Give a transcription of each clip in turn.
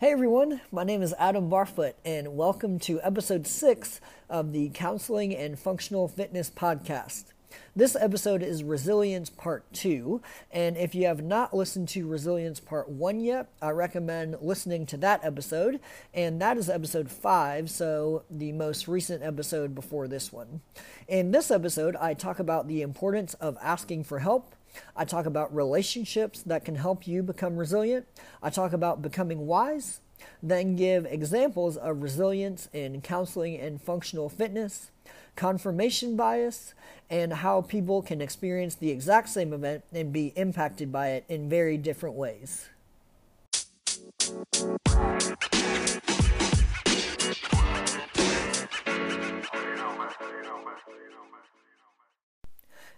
Hey everyone, my name is Adam Barfoot, and welcome to episode six of the Counseling and Functional Fitness Podcast. This episode is Resilience Part 2, and if you have not listened to Resilience Part 1 yet, I recommend listening to that episode, and that is episode 5, so the most recent episode before this one. In this episode, I talk about the importance of asking for help I talk about relationships that can help you become resilient. I talk about becoming wise, then give examples of resilience in counseling and functional fitness, confirmation bias, and how people can experience the exact same event and be impacted by it in very different ways.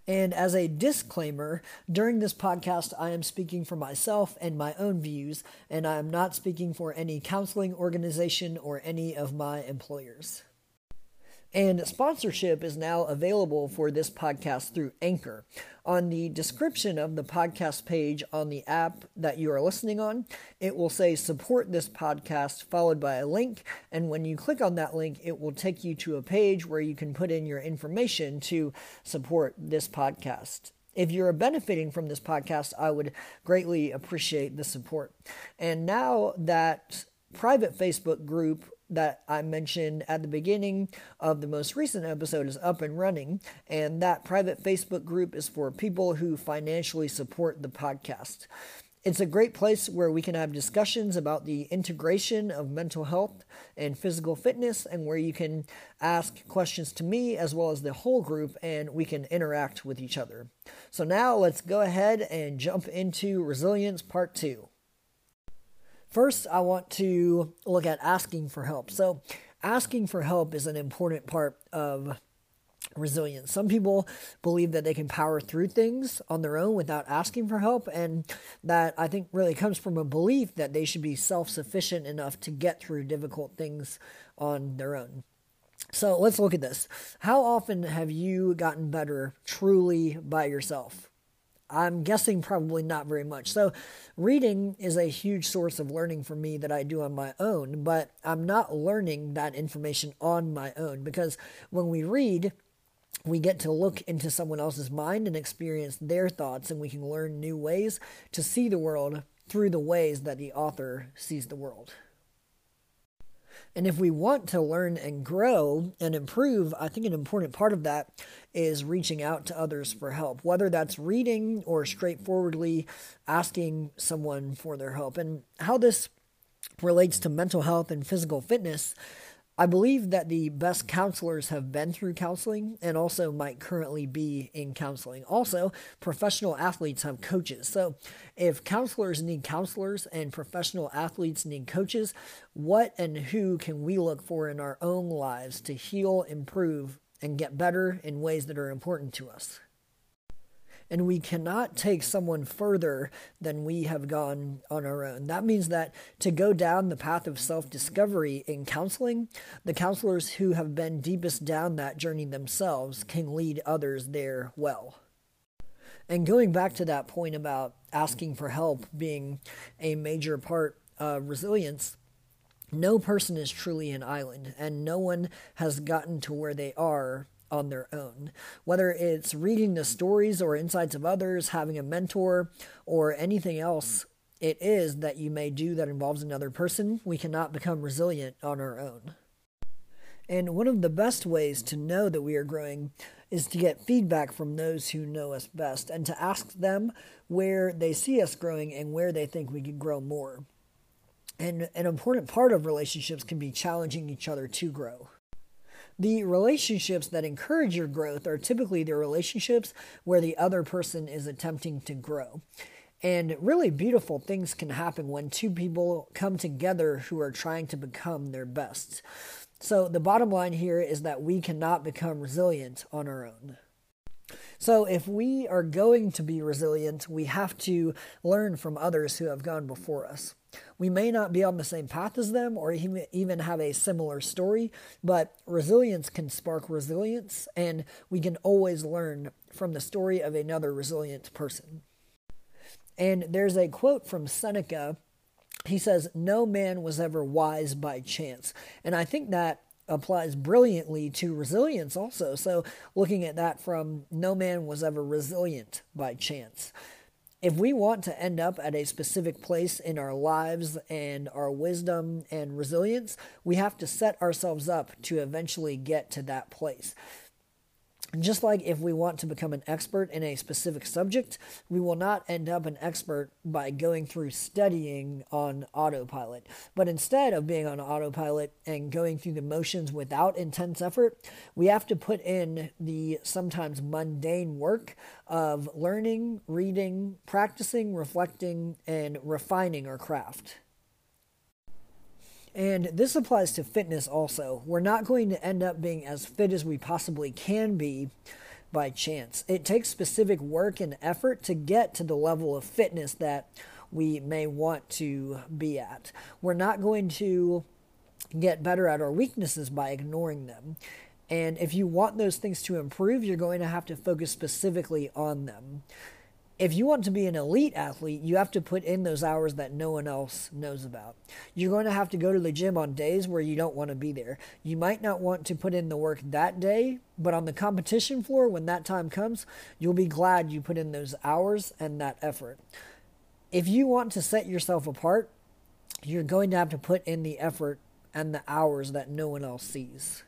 And as a disclaimer, during this podcast, I am speaking for myself and my own views, and I am not speaking for any counseling organization or any of my employers. And sponsorship is now available for this podcast through Anchor. On the description of the podcast page on the app that you are listening on, it will say support this podcast followed by a link. And when you click on that link, it will take you to a page where you can put in your information to support this podcast. If you're benefiting from this podcast, I would greatly appreciate the support. And now that private Facebook group that I mentioned at the beginning of the most recent episode is up and running, and that private Facebook group is for people who financially support the podcast. It's a great place where we can have discussions about the integration of mental health and physical fitness, and where you can ask questions to me as well as the whole group, and we can interact with each other. So, now let's go ahead and jump into Resilience Part 2. First, I want to look at asking for help. So, asking for help is an important part of resilience. Some people believe that they can power through things on their own without asking for help, and that I think really comes from a belief that they should be self sufficient enough to get through difficult things on their own. So let's look at this. How often have you gotten better truly by yourself? I'm guessing probably not very much. So, reading is a huge source of learning for me that I do on my own, but I'm not learning that information on my own because when we read, we get to look into someone else's mind and experience their thoughts, and we can learn new ways to see the world through the ways that the author sees the world. And if we want to learn and grow and improve, I think an important part of that is reaching out to others for help, whether that's reading or straightforwardly asking someone for their help. And how this relates to mental health and physical fitness I believe that the best counselors have been through counseling and also might currently be in counseling. Also, professional athletes have coaches. So, if counselors need counselors and professional athletes need coaches, what and who can we look for in our own lives to heal, improve, and get better in ways that are important to us? And we cannot take someone further than we have gone on our own. That means that to go down the path of self discovery in counseling, the counselors who have been deepest down that journey themselves can lead others there well. And going back to that point about asking for help being a major part of resilience, no person is truly an island, and no one has gotten to where they are on their own. Whether it's reading the stories or insights of others, having a mentor, or anything else it is that you may do that involves another person, we cannot become resilient on our own. And one of the best ways to know that we are growing is to get feedback from those who know us best and to ask them where they see us growing and where they think we could grow more. And an important part of relationships can be challenging each other to grow. The relationships that encourage your growth are typically the relationships where the other person is attempting to grow. And really beautiful things can happen when two people come together who are trying to become their best. So, the bottom line here is that we cannot become resilient on our own. So, if we are going to be resilient, we have to learn from others who have gone before us. We may not be on the same path as them or even have a similar story, but resilience can spark resilience, and we can always learn from the story of another resilient person. And there's a quote from Seneca he says, No man was ever wise by chance. And I think that applies brilliantly to resilience also. So, looking at that from no man was ever resilient by chance. If we want to end up at a specific place in our lives and our wisdom and resilience, we have to set ourselves up to eventually get to that place. Just like if we want to become an expert in a specific subject, we will not end up an expert by going through studying on autopilot. But instead of being on autopilot and going through the motions without intense effort, we have to put in the sometimes mundane work of learning, reading, practicing, reflecting, and refining our craft. And this applies to fitness also. We're not going to end up being as fit as we possibly can be by chance. It takes specific work and effort to get to the level of fitness that we may want to be at. We're not going to get better at our weaknesses by ignoring them. And if you want those things to improve, you're going to have to focus specifically on them if you want to be an elite athlete, you have to put in those hours that no one else knows about. You're going to have to go to the gym on days where you don't want to be there. You might not want to put in the work that day, but on the competition floor, when that time comes, you'll be glad you put in those hours and that effort. If you want to set yourself apart, you're going to have to put in the effort and the hours that no one else sees.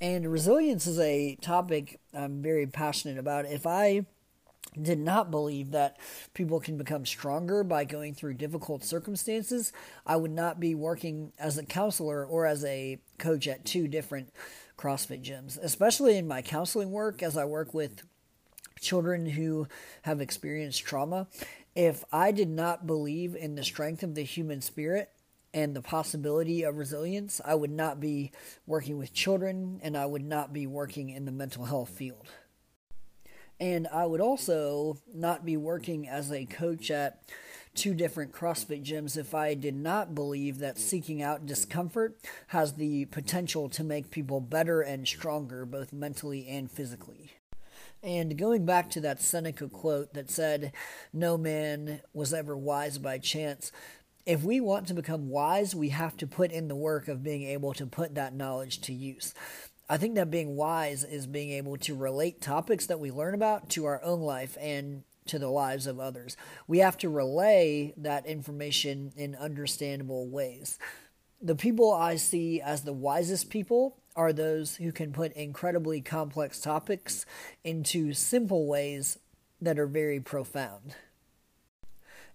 And resilience is a topic I'm very passionate about. If I did not believe that people can become stronger by going through difficult circumstances, I would not be working as a counselor or as a coach at two different CrossFit gyms, especially in my counseling work as I work with children who have experienced trauma. If I did not believe in the strength of the human spirit and the possibility of resilience, I would not be working with children and I would not be working in the mental health field. And I would also not be working as a coach at two different CrossFit gyms if I did not believe that seeking out discomfort has the potential to make people better and stronger, both mentally and physically. And going back to that Seneca quote that said, No man was ever wise by chance, if we want to become wise, we have to put in the work of being able to put that knowledge to use. I think that being wise is being able to relate topics that we learn about to our own life and to the lives of others. We have to relay that information in understandable ways. The people I see as the wisest people are those who can put incredibly complex topics into simple ways that are very profound.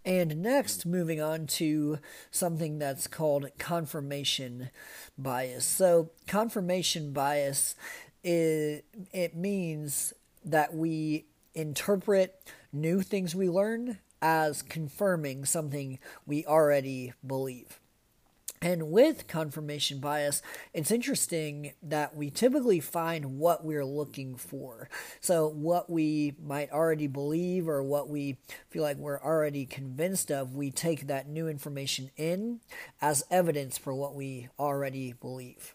And next, moving on to something that's called confirmation bias. So, confirmation bias is, it means that we interpret new things we learn as confirming something we already believe. And with confirmation bias, it's interesting that we typically find what we're looking for. So, what we might already believe or what we feel like we're already convinced of, we take that new information in as evidence for what we already believe.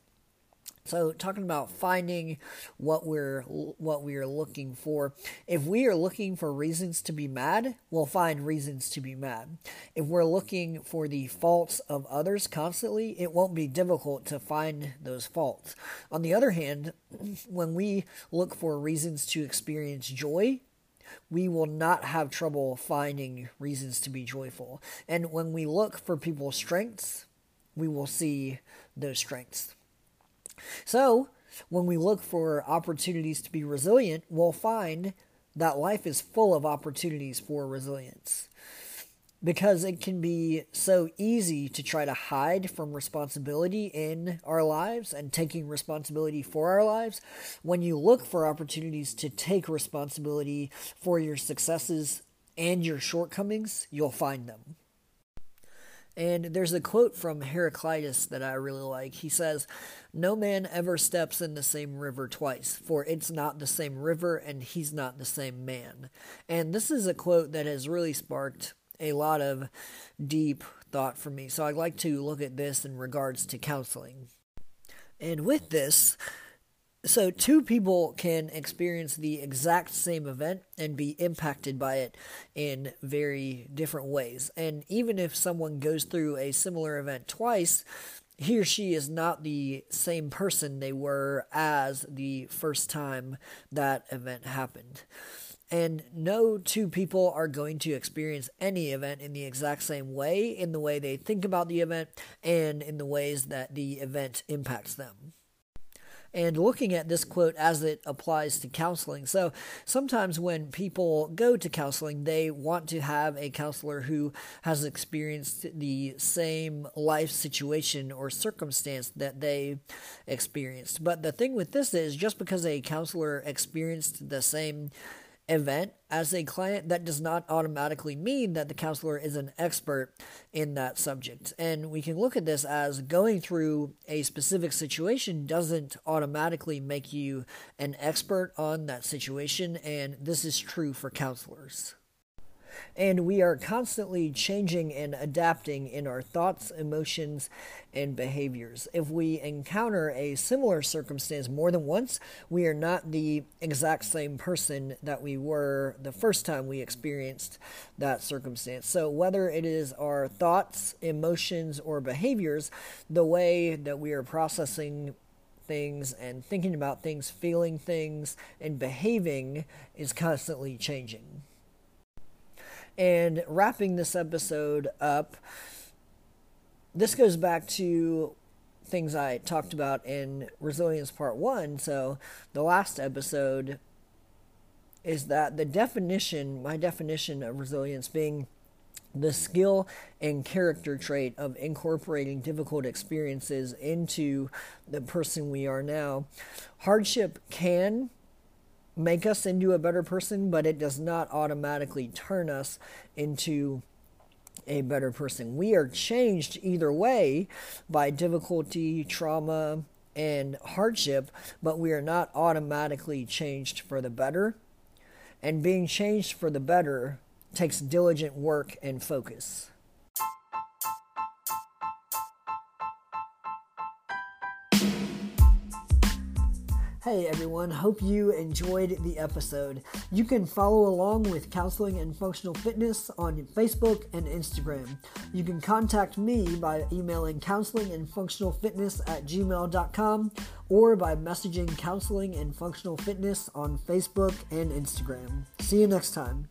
So, talking about finding what we're what we are looking for. If we are looking for reasons to be mad, we'll find reasons to be mad. If we're looking for the faults of others constantly, it won't be difficult to find those faults. On the other hand, when we look for reasons to experience joy, we will not have trouble finding reasons to be joyful. And when we look for people's strengths, we will see those strengths. So, when we look for opportunities to be resilient, we'll find that life is full of opportunities for resilience. Because it can be so easy to try to hide from responsibility in our lives and taking responsibility for our lives. When you look for opportunities to take responsibility for your successes and your shortcomings, you'll find them. And there's a quote from Heraclitus that I really like. He says, No man ever steps in the same river twice, for it's not the same river and he's not the same man. And this is a quote that has really sparked a lot of deep thought for me. So I'd like to look at this in regards to counseling. And with this, So, two people can experience the exact same event and be impacted by it in very different ways. And even if someone goes through a similar event twice, he or she is not the same person they were as the first time that event happened. And no two people are going to experience any event in the exact same way, in the way they think about the event, and in the ways that the event impacts them and looking at this quote as it applies to counseling. So sometimes when people go to counseling, they want to have a counselor who has experienced the same life situation or circumstance that they experienced. But the thing with this is just because a counselor experienced the same event as a client, that does not automatically mean that the counselor is an expert in that subject. And we can look at this as going through a specific situation doesn't automatically make you an expert on that situation, and this is true for counselors and we are constantly changing and adapting in our thoughts, emotions, and behaviors. If we encounter a similar circumstance more than once, we are not the exact same person that we were the first time we experienced that circumstance. So, whether it is our thoughts, emotions, or behaviors, the way that we are processing things and thinking about things, feeling things, and behaving is constantly changing. And wrapping this episode up, this goes back to things I talked about in Resilience Part 1. So, the last episode is that the definition, my definition of resilience being the skill and character trait of incorporating difficult experiences into the person we are now. Hardship can make us into a better person, but it does not automatically turn us into a better person. We are changed either way by difficulty, trauma, and hardship, but we are not automatically changed for the better. And being changed for the better takes diligent work and focus. Hey everyone, hope you enjoyed the episode. You can follow along with Counseling and Functional Fitness on Facebook and Instagram. You can contact me by emailing counseling and functional fitness at gmail.com or by messaging counseling and functional fitness on Facebook and Instagram. See you next time.